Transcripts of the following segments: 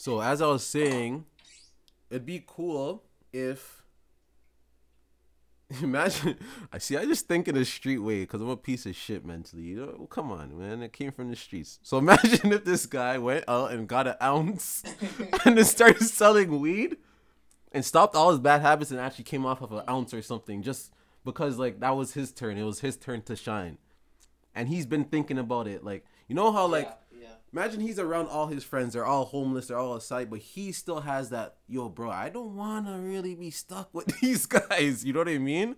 So as I was saying, it'd be cool if imagine I see I just think in a street way because I'm a piece of shit mentally. You know, well, come on, man. It came from the streets. So imagine if this guy went out and got an ounce and then started selling weed and stopped all his bad habits and actually came off of an ounce or something just because like that was his turn. It was his turn to shine. And he's been thinking about it. Like, you know how like yeah. Imagine he's around all his friends. They're all homeless. They're all aside, but he still has that. Yo, bro, I don't want to really be stuck with these guys. You know what I mean?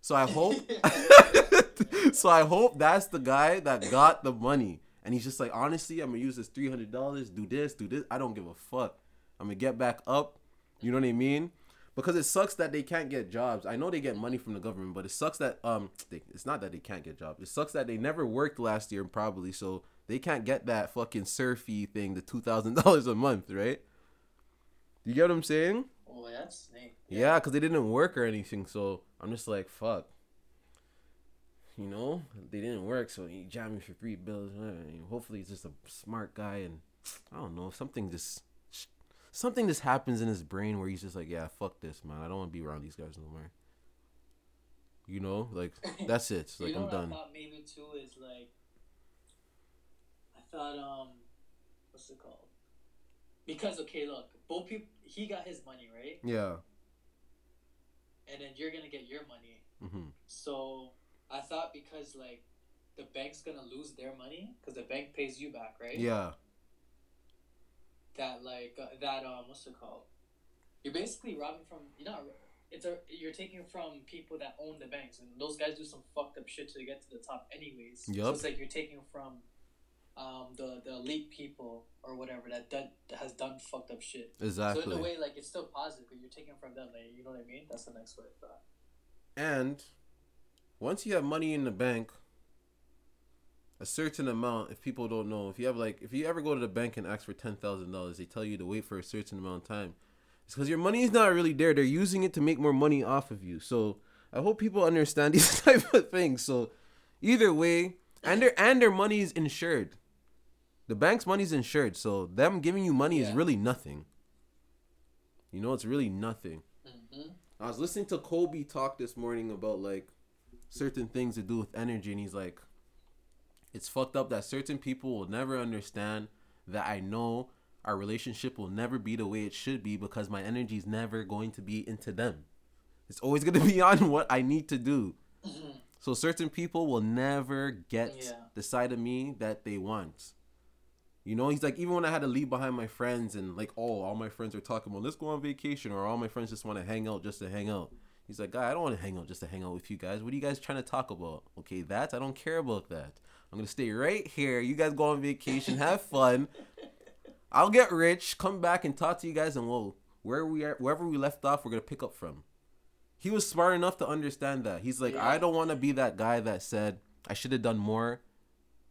So I hope. so I hope that's the guy that got the money, and he's just like, honestly, I'm gonna use this three hundred dollars. Do this, do this. I don't give a fuck. I'm gonna get back up. You know what I mean? Because it sucks that they can't get jobs. I know they get money from the government, but it sucks that um, they, it's not that they can't get jobs. It sucks that they never worked last year, probably. So they can't get that fucking surfy thing, the two thousand dollars a month, right? You get what I'm saying? Oh, that's snake. Yeah, because they didn't work or anything. So I'm just like, fuck. You know, they didn't work, so he jammed me for three bills. Hopefully, he's just a smart guy, and I don't know, something just something just happens in his brain where he's just like, yeah, fuck this, man. I don't want to be around these guys no more. You know, like that's it. It's like I'm done. Maybe too is like, thought um, what's it called? Because okay, look, both people. He got his money right, Yeah. and then you're gonna get your money. hmm So I thought because like the bank's gonna lose their money because the bank pays you back, right? Yeah. That like uh, that um, what's it called? You're basically robbing from you're not. It's a you're taking from people that own the banks, and those guys do some fucked up shit to get to the top, anyways. So Yup. it's like you're taking from um, the the elite people or whatever that done, has done fucked up shit. Exactly. So in a way, like it's still positive, but you're taking from them. Like you know what I mean? That's the next way. And once you have money in the bank, a certain amount, if people don't know, if you have like, if you ever go to the bank and ask for ten thousand dollars, they tell you to wait for a certain amount of time. It's because your money is not really there. They're using it to make more money off of you. So I hope people understand these type of things. So either way, and their and their money is insured. The bank's money is insured, so them giving you money is really nothing. You know, it's really nothing. Mm-hmm. I was listening to Kobe talk this morning about like certain things to do with energy, and he's like, it's fucked up that certain people will never understand that I know our relationship will never be the way it should be because my energy is never going to be into them. It's always going to be on what I need to do. So certain people will never get Yeah. the side of me that they want. You know, he's like, even when I had to leave behind my friends and like, oh, all my friends are talking about, let's go on vacation, or all my friends just want to hang out just to hang out. He's like, guy, I don't want to hang out just to hang out with you guys. What are you guys trying to talk about? Okay, that I don't care about that. I'm gonna stay right here. You guys go on vacation, have fun. I'll get rich, come back and talk to you guys, and we'll where we are, wherever we left off, we're gonna pick up from. He was smart enough to understand that. He's like, Yeah. I don't want to be that guy that said I should have done more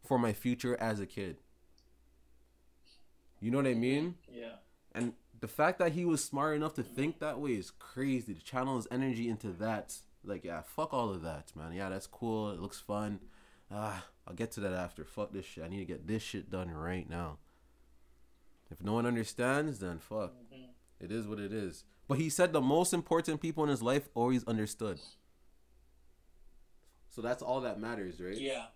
for my future as a kid. You know what I mean? Yeah. And the fact that he was smart enough to think that way is crazy. To channel his energy into that, like, yeah, fuck all of that, man. Yeah, that's cool. It looks fun. Ah, I'll get to that after. Fuck this shit. I need to get this shit done right now. If no one understands, then fuck. Mhm. It is what it is. But he said the most important people in his life always understood. So that's all that matters, right? Yeah.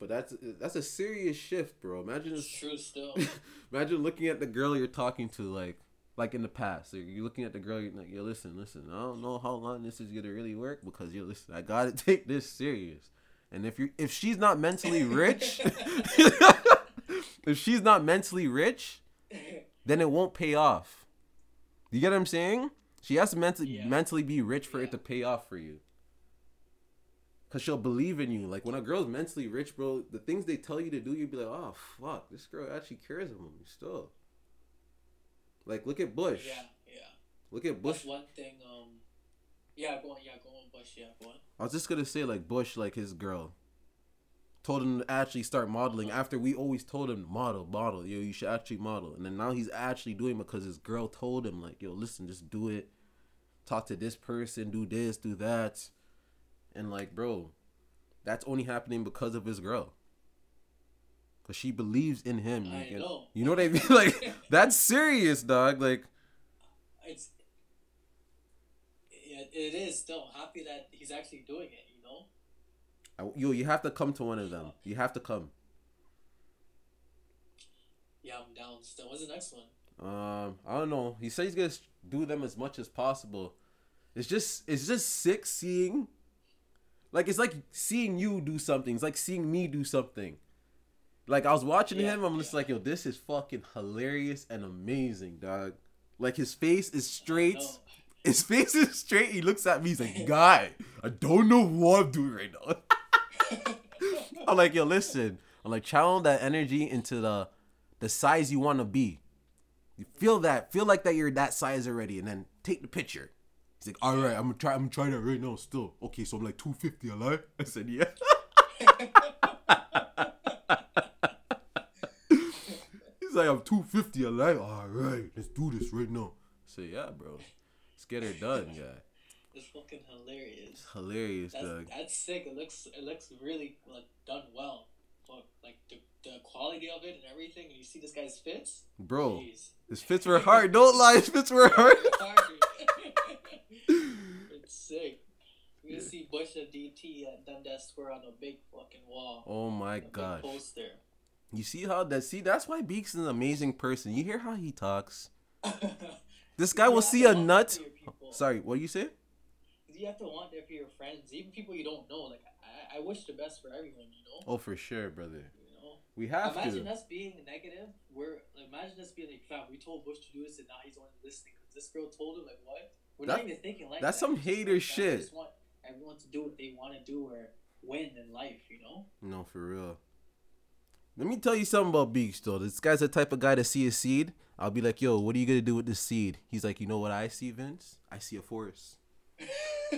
Yeah. But that's that's a serious shift, bro. Imagine It's true still. Imagine looking at the girl you're talking to, like, like in the past. Like, you're looking at the girl, you're like, yo, listen, listen. I don't know how long this is gonna really work because you listen. I gotta take this serious. And if you, if she's not mentally rich, if she's not mentally rich, then it won't pay off. You get what I'm saying? She has to mentally Yeah. mentally be rich for Yeah. it to pay off for you. Cause she'll believe in you. Like when a girl's mentally rich, bro, the things they tell you to do, you'd be like, oh fuck, this girl actually cares about me still. Like look at Bush. yeah. Yeah. Look at Bush. Bush. one thing. Um. Yeah. Go on. Yeah. Go on. Bush. Yeah. Go on. I was just gonna say like Bush, like his girl, told him to actually start modeling after we always told him model, model, yo, you should actually model, and then now he's actually doing because his girl told him like, yo, listen, just do it. Talk to this person, do this, do that, and like, bro, that's only happening because of his girl. Cause she believes in him. You, I know. you know what I mean? Like that's serious, dog. Like It's yeah, it is still happy that he's actually doing it. You know. I- yo, you have to come to one of them. You have to come. Yeah, I'm down. Still, what's the next one? Um, I don't know. He says he's gonna do them as much as possible. It's just it's just sick seeing. Like it's like seeing you do something. It's like seeing me do something. Like I was watching Yeah, him, I'm just yeah. like, yo, this is fucking hilarious and amazing, dog. Like his face is straight. His face is straight. He looks at me. He's like, guy, I don't know what I'm doing right now. I'm like, yo, listen. I'm like, channel that energy into the the size you want to be. You feel that, feel like that you're that size already, and then take the picture. He's like, all right, I'm gonna try, I'm gonna try that right now. Still, okay, so I'm like 250, alive. I said, yeah. He's like, I'm 250 alive. All right, let's do this right now. Said, yeah, bro. Let's get it done, guy. It's fucking hilarious. Hilarious, That's dog. that's sick. It looks it looks really like done well. Fuck, like the, the quality of it and everything. And you see this guy's fits. Bro, Jeez. his fits were hard. Don't lie, his fits were hard. it's sick. We can see Bush and DT at Dundas Square on a big fucking wall. Oh my gosh. poster. You see how that? See, that's why Beaks is an amazing person. You hear how he talks. This guy will see a nut. that for your people. Sorry, what do you say? You have to want that for your friends, even people you don't know. Like I, I wish the best for everyone. You know. Oh, for sure, brother. We have imagine to. Imagine us being negative. We're imagine us being like, fam, we told Bush to do this, and now he's only listening because this girl told him. Like, what? We're That- not even thinking like that's that. some hater like, shit. just want everyone to do what they want to do or win in life. You know. No, for real. Let me tell you something about Beaks, though. This guy's the type of guy to see a seed. I'll be like, yo, what are you gonna do with this seed? He's like, you know what I see, Vince? I see a forest.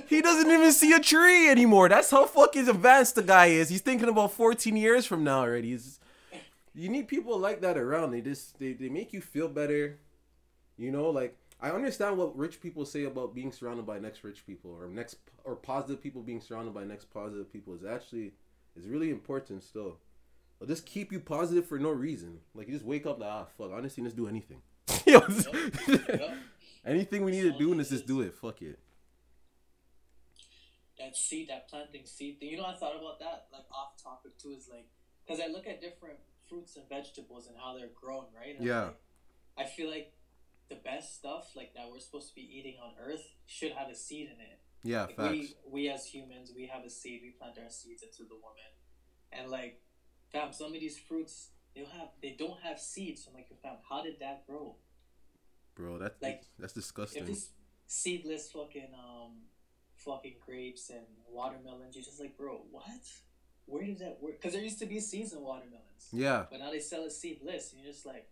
He doesn't even see a tree anymore. That's how fucking advanced the guy is. He's thinking about 14 years from now already. He's, you need people like that around. They just they, they make you feel better. You know, like I understand what rich people say about being surrounded by next rich people or next or positive people being surrounded by next positive people is actually is really important still. They'll just keep you positive for no reason. Like you just wake up like ah fuck, honestly let's do anything. Anything we need to do, let's just do it. Fuck it. that seed, that planting seed thing. You know, I thought about that, like off topic too, is like, because I look at different fruits and vegetables and how they're grown, right? And Yeah. like, I feel like the best stuff, like that we're supposed to be eating on Earth, should have a seed in it. Yeah, Like facts. we, we as humans, we have a seed. We plant our seeds into the woman, and like, fam, some of these fruits, they don't have, they don't have seeds. So I'm like, fam, how did that grow? Bro, that's like, that's If disgusting. seedless fucking um fucking grapes and watermelons, you're just like, bro, what? Where does that work? Because there used to be in watermelons, Yeah. but now they sell it seedless, and you're just like,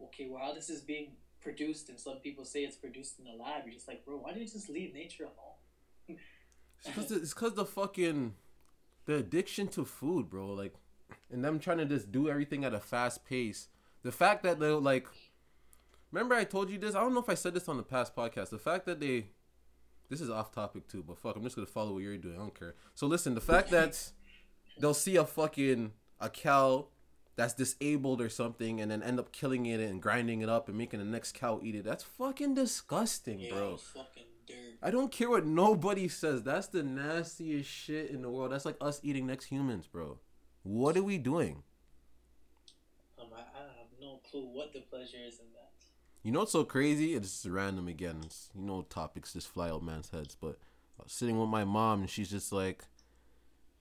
okay, well, how this is being produced, and some people say it's produced in a lab. You're just like, bro, why don't you just leave nature alone? It's cause, the, it's cause the fucking the addiction to food, bro. Like, and them trying to just do everything at a fast pace. The fact that they like, remember I told you this. I don't know if I said this on the past podcast. The fact that they, this is off topic too, but fuck, I'm just gonna follow what you're doing. I don't care. So listen, the fact that they'll see a fucking a cow that's disabled or something, and then end up killing it and grinding it up and making the next cow eat it. That's fucking disgusting, Yeah, bro. fucking. I don't care what nobody says. That's the nastiest shit in the world. That's like us eating next humans, bro. What are we doing? Um, I, I have no clue what the pleasure is in that. You know what's so crazy? It's random again. It's, you know, topics just fly out man's heads. But I was sitting with my mom, and she's just like,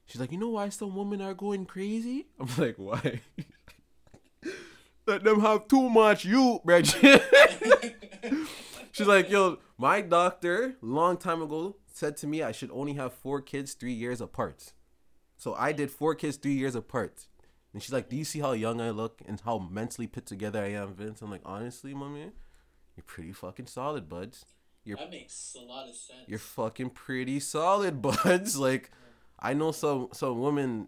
she's like, you know why some women are going crazy? I'm like, why? Let them have too much you, Reggie. She's like, yo, my doctor, long time ago, said to me I should only have four kids three years apart. So I did four kids three years apart. And she's like, do you see how young I look and how mentally put together I am, Vince? I'm like, honestly, my man, you're pretty fucking solid, buds. You're that makes a lot of sense. you're fucking pretty solid, buds. Like, I know some some women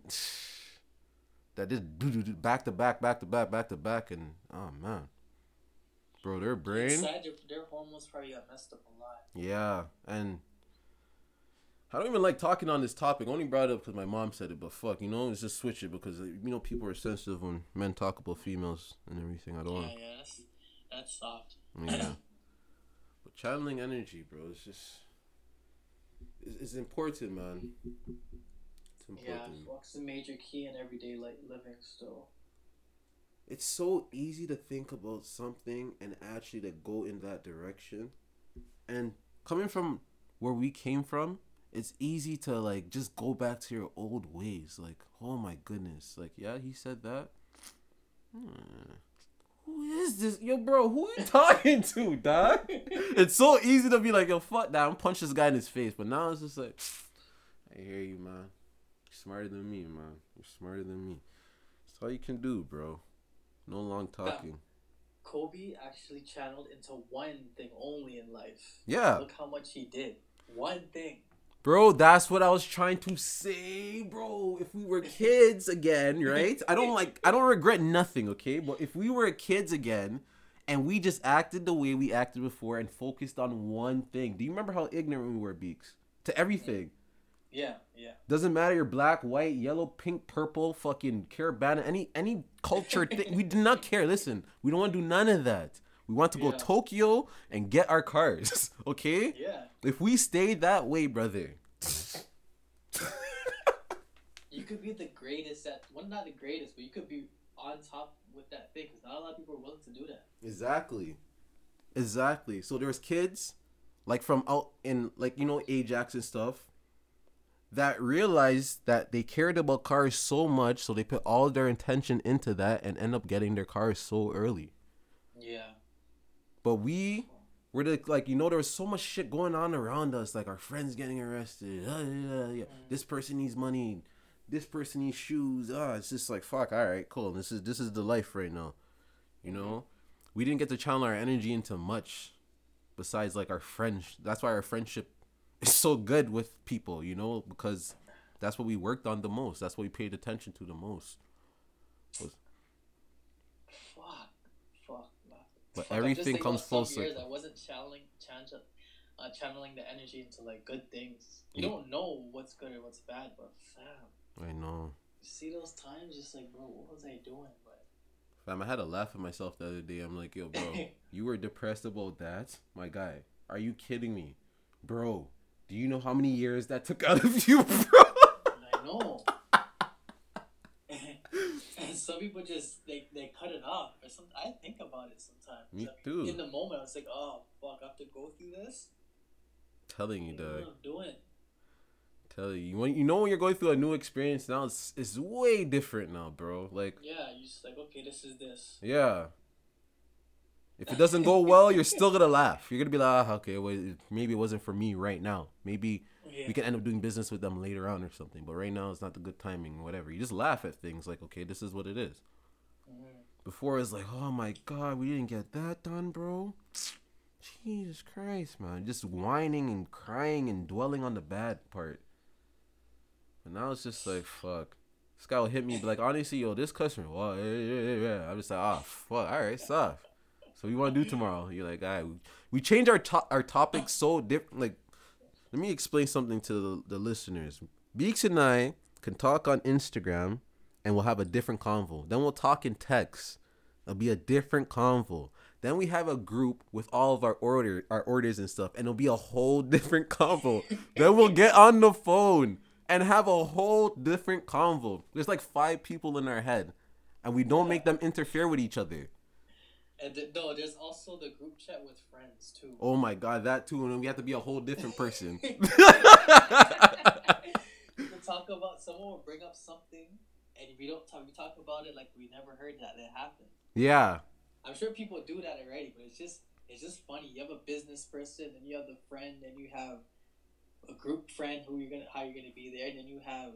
that just do do do back to back, back to back, back to back, and oh man, bro, their brain. Inside, their, their hormones probably got messed up a lot. Yeah, and I don't even like talking on this topic. I only brought it up because my mom said it, but fuck, you know, let's just switch it because you know people are sensitive when men talk about females and everything. I don't. Yeah, wanna- yeah, that's, that's soft. Yeah. but channeling energy, bro, it's just it's, it's important, man. It's Yeah, important. fuck's a major key in everyday like living still. It's so easy to think about something and actually to go in that direction. And coming from where we came from, it's easy to like just go back to your old ways. Like, oh my goodness. Like, yeah, he said that. Hmm. Who is this? Yo, bro, who you talking to, dog? it's so easy to be like, yo, fuck that. I'm punch this guy in his face. But now it's just like, I hear you, man. You're smarter than me, man. You're smarter than me. That's all you can do, bro. No long talking. Kobe actually channeled into one thing only in life. Yeah. Look how much he did. One thing. Bro, that's what I was trying to say, bro. If we were kids again, right? I don't like I don't regret nothing, okay? But if we were kids again and we just acted the way we acted before and focused on one thing. Do you remember how ignorant we were, Beaks? To everything. Yeah, yeah. Doesn't matter you're black, white, yellow, pink, purple, fucking Caribana, any any culture thing. We do not care. Listen, we don't want to do none of that. We want to go Yeah. Tokyo and get our cars. Okay? Yeah. If we stay that way, brother. You could be the greatest at well not the greatest, but you could be on top with that thing because not a lot of people are willing to do that. Exactly. Exactly. So there's kids like from out in like you know Ajax and stuff that realized that they cared about cars so much so they put all their intention into that and end up getting their cars so early. Yeah. But we were the, like you know there was so much shit going on around us like our friends getting arrested. Uh, yeah, yeah. This person needs money. This person needs shoes. Ah, it's just like fuck. All right, cool. This is this is the life right now. You know, we didn't get to channel our energy into much besides like our friends. That's why our friendship is so good with people. You know, because that's what we worked on the most. That's what we paid attention to the most. Fuck. Fuck. man. But Fuck, everything comes full circle. I wasn't channeling, channel, uh, channeling the energy into like good things. You don't know what's good or what's bad, but fam, I know. you see those times, just like, bro, what was I doing? But Fam, I had to laugh at myself the other day. I'm like, yo, bro, you were depressed about that? My guy, are you kidding me? Bro, do you know how many years that took out of you, bro? I know. and some people just they, they cut it off. Or something. I think about it sometimes. Me too. In the moment, I was like, oh fuck, I have to go through this. Telling you, You know dog. what I'm doing. Telling you. When, you know when you're going through a new experience now, it's, it's way different now, bro. Like, Yeah, you just like, okay, this is this. yeah. If it doesn't go well, you're still gonna laugh. You're gonna be like, ah, okay, well, maybe it wasn't for me right now. Maybe Yeah. we can end up doing business with them later on or something. But right now, it's not the good timing, whatever. You just laugh at things like, okay, this is what it is. Mhm. Before it's like, oh my god, we didn't get that done, bro. Jesus Christ, man. Just whining and crying and dwelling on the bad part. But now it's just like, fuck. This guy will hit me, be like, honestly, yo, this customer, well, yeah, yeah, yeah, yeah. I'm just like, oh, fuck, all right, soft. So what you want to do tomorrow? You're like, all right, we, we change our to- our topic so different. Like, let me explain something to the, the listeners. Beaks and I can talk on Instagram and we'll have a different convo. Then we'll talk in text. It'll be a different convo. Then we have a group with all of our order our orders and stuff, and it'll be a whole different convo. then we'll get on the phone and have a whole different convo. There's like five people in our head, and we don't make them interfere with each other. And th- no, there's also the group chat with friends too. Oh my god, that too, and then we have to be a whole different person. We'll talk about someone will bring up something, and we don't talk. We talk about it like we never heard that it happened. yeah, I'm sure people do that already, but it's just it's just funny. You have a business person, and you have the friend, and you have a group friend who you're gonna how you're gonna be there, and then you have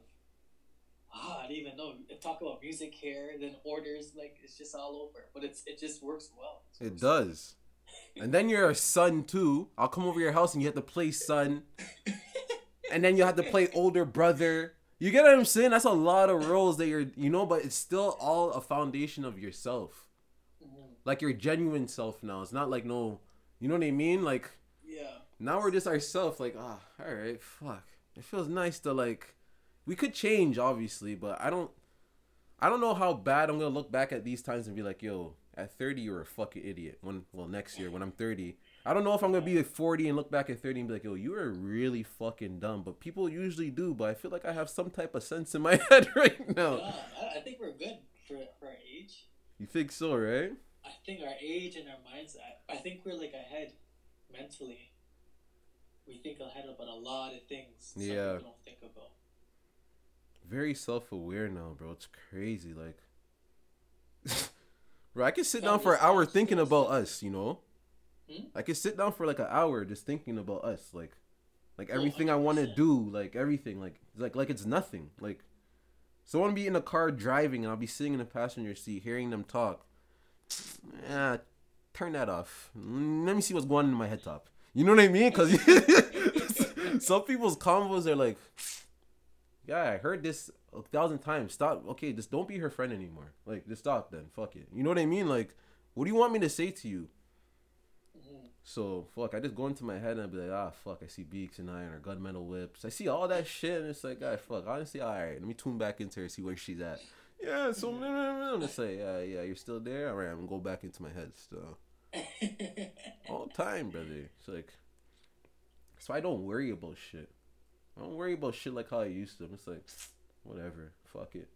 ah, I don't even know. Talk about music here, then orders like it's just all over. But it's it just works well. it does. And then you're a son too. I'll come over your house and you have to play son. and then you have to play older brother. You get what I'm saying? That's a lot of roles that you're, you know, but it's still all a foundation of yourself. Mhm. Like your genuine self now. It's not like no, you know what I mean? Like Yeah. now we're just ourselves. Like ah, all right, fuck. it feels nice to like we could change obviously, but I don't I don't know how bad I'm gonna look back at these times and be like, yo, at 30 you're a fucking idiot. When well next year when I'm 30. I don't know if I'm gonna be like 40 and look back at 30 and be like, yo, you were really fucking dumb. But people usually do, but I feel like I have some type of sense in my head right now. I, think we're good for for our age. You think so, right? I think our age and our mindset. I think we're like ahead mentally. We think ahead about a lot of things. Yeah. people don't think about. Very self aware now, bro. It's crazy. Like Bro, I can sit down for an hour thinking about us, you know? Hmm? I could sit down for like an hour just thinking about us, like, like Oh, everything I want to do, like everything, like, like, like it's nothing. Like, someone be in a car driving and I'll be sitting in the passenger seat, hearing them talk. Yeah, turn that off. Let me see what's going on in my head top. You know what I mean? Because some people's combos are like, yeah, I heard this a thousand times. Stop. Okay, just don't be her friend anymore. Like, just stop then. Fuck it. You know what I mean? Like, what do you want me to say to you? So fuck, I just go into my head and I be like, ah, fuck, I see Beaks and I and her gunmetal whips. I see all that shit, and it's like, ah, fuck. Honestly, all right, let me tune back into her, see where she's at. Yeah, so I'm just like, yeah, yeah, you're still there. All right, I'm gonna go back into my head still. All the time, brother. It's like, so I don't worry about shit. I don't worry about shit like how I used to. I'm just like, whatever, fuck it.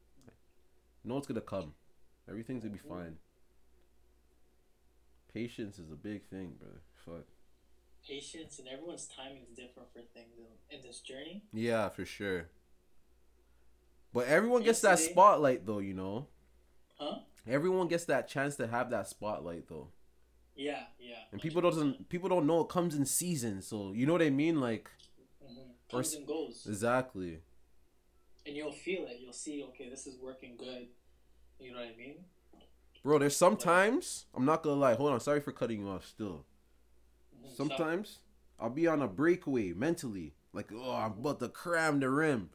No one's gonna come. Everything's gonna be fine. Patience is a big thing, brother. Fuck. Patience and everyone's timing is different for things in, this journey. Yeah, for sure. But everyone gets that spotlight though, you know. Huh? Everyone gets that chance to have that spotlight though. Yeah, yeah. And people doesn't people don't know it comes in seasons, so you know what I mean? Like Or and goes, exactly. and you'll feel it. You'll see. Okay, this is working good. You know what I mean? Bro, there's sometimes I'm not gonna lie, hold on, sorry for cutting you off still. Mhm. Sometimes I'll be on a breakaway mentally. Like, oh, I'm about to cram the rim.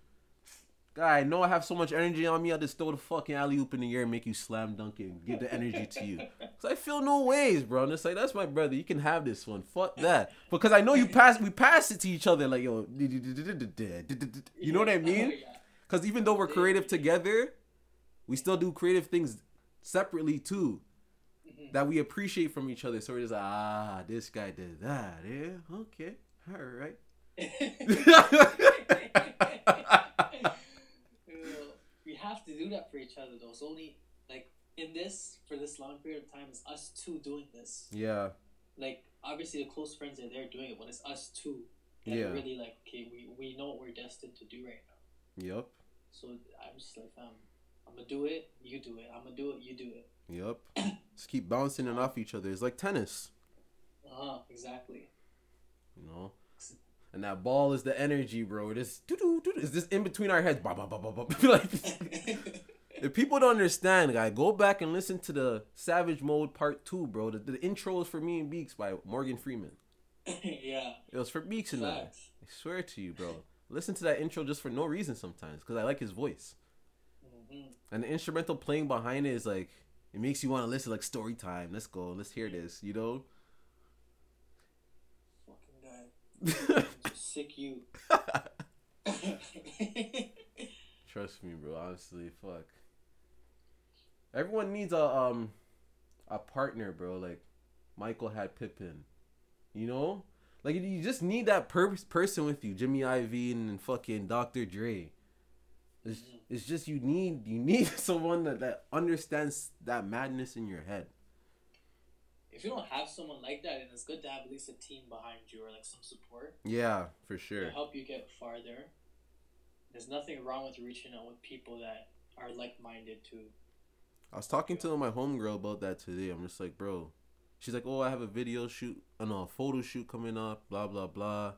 Guy, I know I have so much energy on me, I'll just throw the fucking alley oop in the air and make you slam dunk it and give the energy to you. Cause I feel no ways, bro. And it's like that's my brother. You can have this one. Fuck that. Because I know you pass. We pass it to each other. Like yo, you know what I mean? Oh. Because even though we're creative together, we still do creative things separately too. Mhm. That we appreciate from each other. So we're just like, ah, this guy did that. Yeah, okay, all right. Have to do that for each other though. It's only like in this for this long period of time is us two doing this. yeah, Like obviously the close friends are there doing it, but it's us two that Yeah. really like okay, we, we know what we're destined to do right now. yep, So I'm just like um, I'm gonna do it, you do it. I'm gonna do it, you do it. yep. Just keep bouncing it off each other. It's like tennis, Uh huh. Exactly. you know. And that ball is the energy, bro. It is doo doo doo. It's just in between our heads. Bah, bah, bah, bah, bah. like, if people don't understand, guy, go back and listen to the Savage Mode Part Two, bro. The, the intro is for me and Beaks by Morgan Freeman. yeah. It was for Beaks and I. I swear to you, bro. Listen to that intro just for no reason sometimes, because I like his voice. hmm And the instrumental playing behind it is like it makes you want to listen like story time. Let's go. Let's hear this, you know? Fucking guy. Sick you. Trust me, bro. Honestly, fuck. Everyone needs a um a partner, bro. Like Michael had Pippen. You know? Like you just need that per- person with you, Jimmy Iovine and fucking Dr. Dre. It's, it's just you need you need someone that, that understands that madness in your head. If you don't have someone like that, then it's good to have at least a team behind you or like some support Yeah, for sure. to help you get farther. There's nothing wrong with reaching out with people that are like minded too. I was talking to my homegirl about that today. I'm just like, bro. She's like, oh, I have a video shoot, uh, no, a photo shoot coming up, blah blah blah.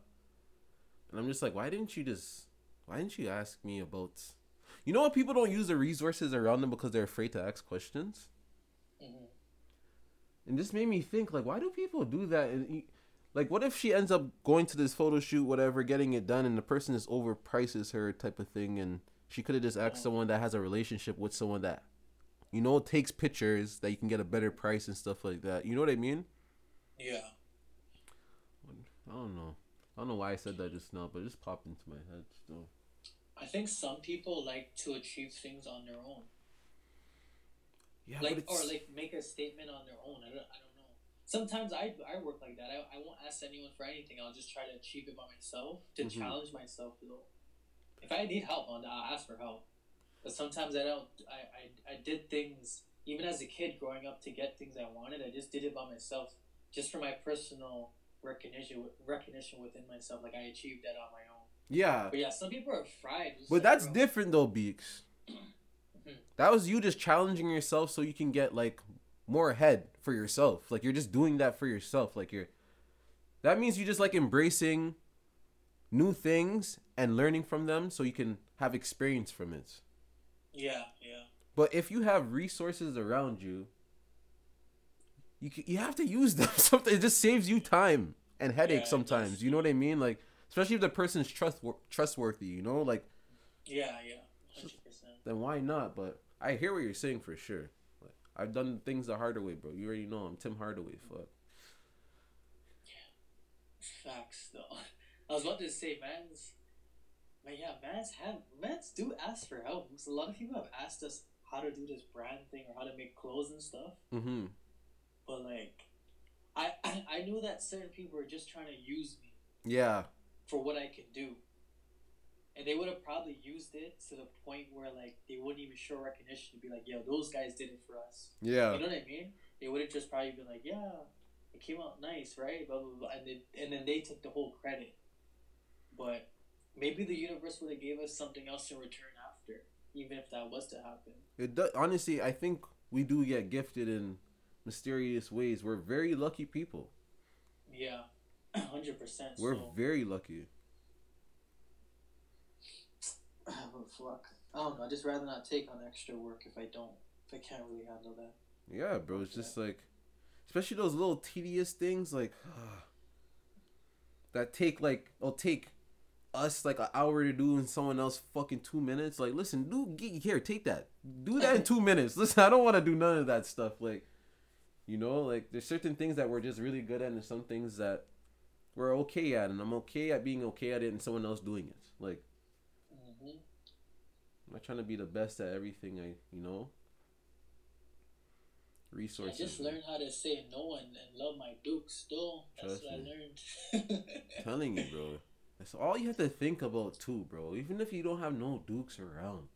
And I'm just like, why didn't you just, why didn't you ask me about? You know what? People don't use the resources around them because they're afraid to ask questions. And this made me think, like, why do people do that? And like, what if she ends up going to this photo shoot, whatever, getting it done, and the person just overprices her, type of thing, and she could have just asked someone that has a relationship with someone that, you know, takes pictures that you can get a better price and stuff like that. You know what I mean? Yeah. I don't know. I don't know why I said that just now, but it just popped into my head still. I think some people like to achieve things on their own, Yeah, like or like make a statement on their own. I don't, I don't know. Sometimes I, I work like that. I, I won't ask anyone for anything. I'll just try to achieve it by myself to Mhm. challenge myself though. If I need help, I'll, I'll ask for help. But sometimes I don't. I, I, I did things even as a kid growing up to get things I wanted. I just did it by myself, just for my personal recognition recognition within myself. Like I achieved that on my own. yeah. But yeah, some people are fried. But like, that's bro, different though, Beaks. Mhm. That was you just challenging yourself so you can get like more ahead for yourself. Like you're just doing that for yourself. Like you're that means you just like embracing new things and learning from them so you can have experience from it. Yeah, yeah. But if you have resources around you, you c- you have to use them. Something it just saves you time and headache it sometimes. You know what I mean? Like especially if the person's trust trustworthy. You know, like Yeah, yeah. Then why not? But I hear what you're saying for sure. Like, I've done things the harder way, bro. You already know I'm Tim Hardaway. Fuck. Facts, though. I was about to say, man's, man, yeah, man's have man's do ask for help. Because a lot of people have asked us how to do this brand thing or how to make clothes and stuff. Mm-hmm. But like, I I, I knew that certain people were just trying to use me Yeah. for what I can do. And they would have probably used it to the point where like they wouldn't even show recognition to be like, yo, those guys did it for us. Yeah. You know what I mean? They would have just probably been like, "Yeah, it came out nice, right?" Blah blah blah, and then and then they took the whole credit. But maybe the universe would have gave us something else in return after, even if that was to happen. It does. Honestly, I think we do get gifted in mysterious ways. We're very lucky people. Yeah, hundred percent. We're So, very lucky. But fuck. I don't know. I'd just rather not take on extra work if I don't. If I can't really handle that. Yeah, bro. It's just like, especially those little tedious things like that take like it'll take us like an hour to do and someone else fucking two minutes. Like, listen, do get here, take that, do that in two minutes. Listen, I don't want to do none of that stuff. Like, you know, like there's certain things that we're just really good at, and some things that we're okay at, and I'm okay at being okay at it, and someone else doing it. Like, I'm not trying to be the best at everything. I, you know, Resources. I just learned how to say no and, and love my Duke still. That's Trust what me. I learned. telling you, bro. That's all you have to think about too, bro. Even if you don't have no Dukes around.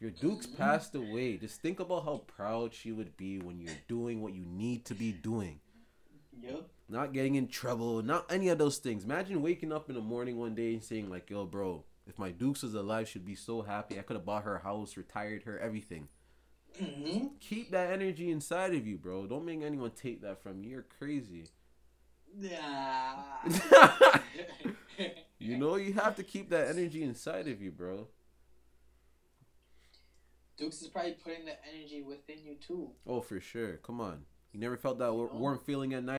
Your Dukes Mhm. passed away, just think about how proud she would be when you're doing what you need to be doing. Yep. Not getting in trouble, not any of those things. Imagine waking up in the morning one day and saying, like, yo, bro, if my Dukes was alive, she'd be so happy. I could have bought her a house, retired her, everything. hmm Keep that energy inside of you, bro. Don't make anyone take that from you. You're crazy. Nah. You know, you have to keep that energy inside of you, bro. Dukes is probably putting the energy within you too. Oh, for sure. Come on. You never felt that wa- warm feeling at night?